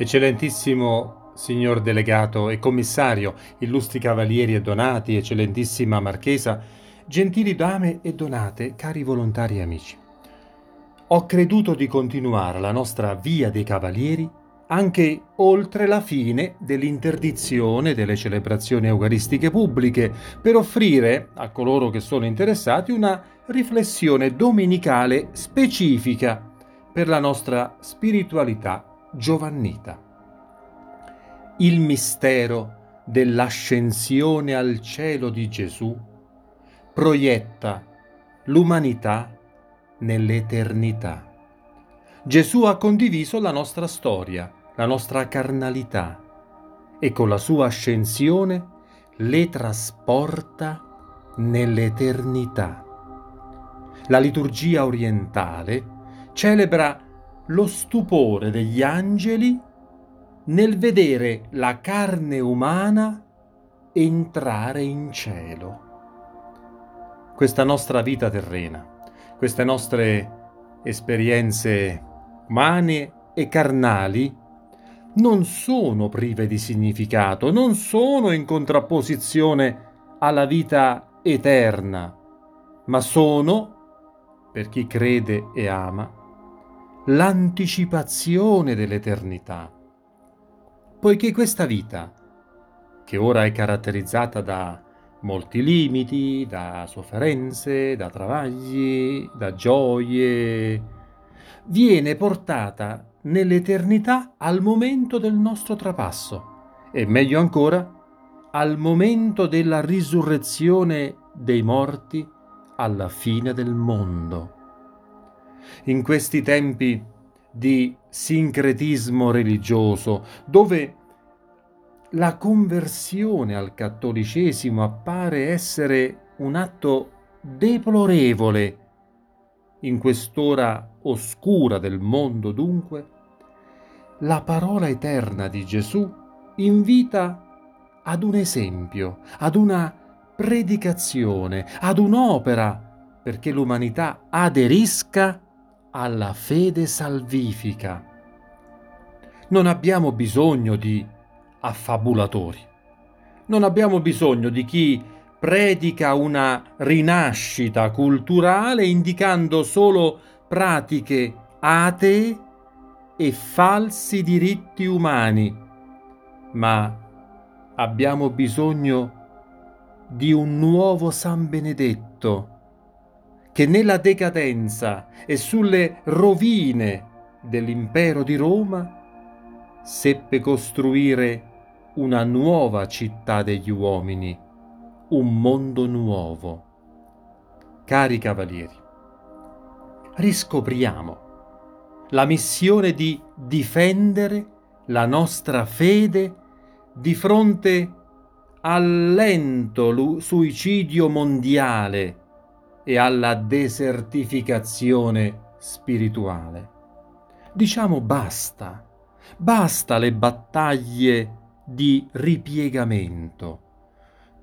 Eccellentissimo signor delegato e commissario, illustri cavalieri e donati, eccellentissima marchesa, gentili dame e donate, cari volontari e amici. Ho creduto di continuare la nostra via dei cavalieri anche oltre la fine dell'interdizione delle celebrazioni eucaristiche pubbliche, per offrire a coloro che sono interessati una riflessione domenicale specifica per la nostra spiritualità giovannita. Il mistero dell'ascensione al cielo di Gesù proietta l'umanità nell'eternità. Gesù ha condiviso la nostra storia, la nostra carnalità e con la sua ascensione le trasporta nell'eternità. La liturgia orientale celebra lo stupore degli angeli nel vedere la carne umana entrare in cielo. Questa nostra vita terrena, queste nostre esperienze umane e carnali non sono prive di significato, non sono in contrapposizione alla vita eterna, ma sono, per chi crede e ama, l'anticipazione dell'eternità. Poiché questa vita, che ora è caratterizzata da molti limiti, da sofferenze, da travagli, da gioie, viene portata nell'eternità al momento del nostro trapasso e meglio ancora al momento della risurrezione dei morti alla fine del mondo in questi tempi di sincretismo religioso, dove la conversione al cattolicesimo appare essere un atto deplorevole in quest'ora oscura del mondo dunque, la parola eterna di Gesù invita ad un esempio, ad una predicazione, ad un'opera perché l'umanità aderisca alla fede salvifica. Non abbiamo bisogno di affabulatori. Non abbiamo bisogno di chi predica una rinascita culturale indicando solo pratiche atee e falsi diritti umani, ma abbiamo bisogno di un nuovo San Benedetto che nella decadenza e sulle rovine dell'impero di Roma seppe costruire una nuova città degli uomini, un mondo nuovo. Cari cavalieri, riscopriamo la missione di difendere la nostra fede di fronte al lento suicidio mondiale e alla desertificazione spirituale. Diciamo basta, basta le battaglie di ripiegamento.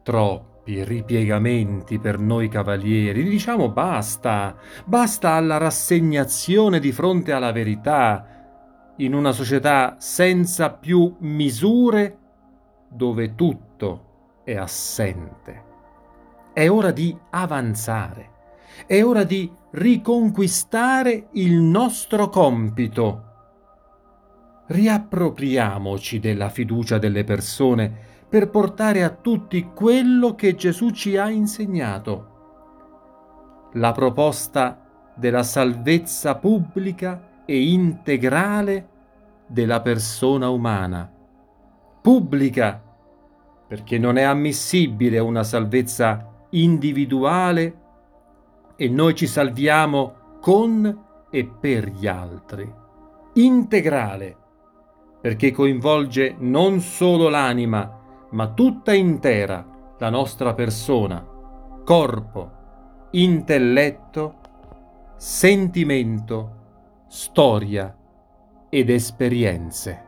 Troppi ripiegamenti per noi cavalieri, diciamo basta, basta alla rassegnazione di fronte alla verità, in una società senza più misure dove tutto è assente. È ora di avanzare è ora di riconquistare il nostro compito. Riappropriamoci della fiducia delle persone per portare a tutti quello che Gesù ci ha insegnato. La proposta della salvezza pubblica e integrale della persona umana. Pubblica, perché non è ammissibile una salvezza individuale e noi ci salviamo con e per gli altri. Integrale, perché coinvolge non solo l'anima, ma tutta intera la nostra persona, corpo, intelletto, sentimento, storia ed esperienze.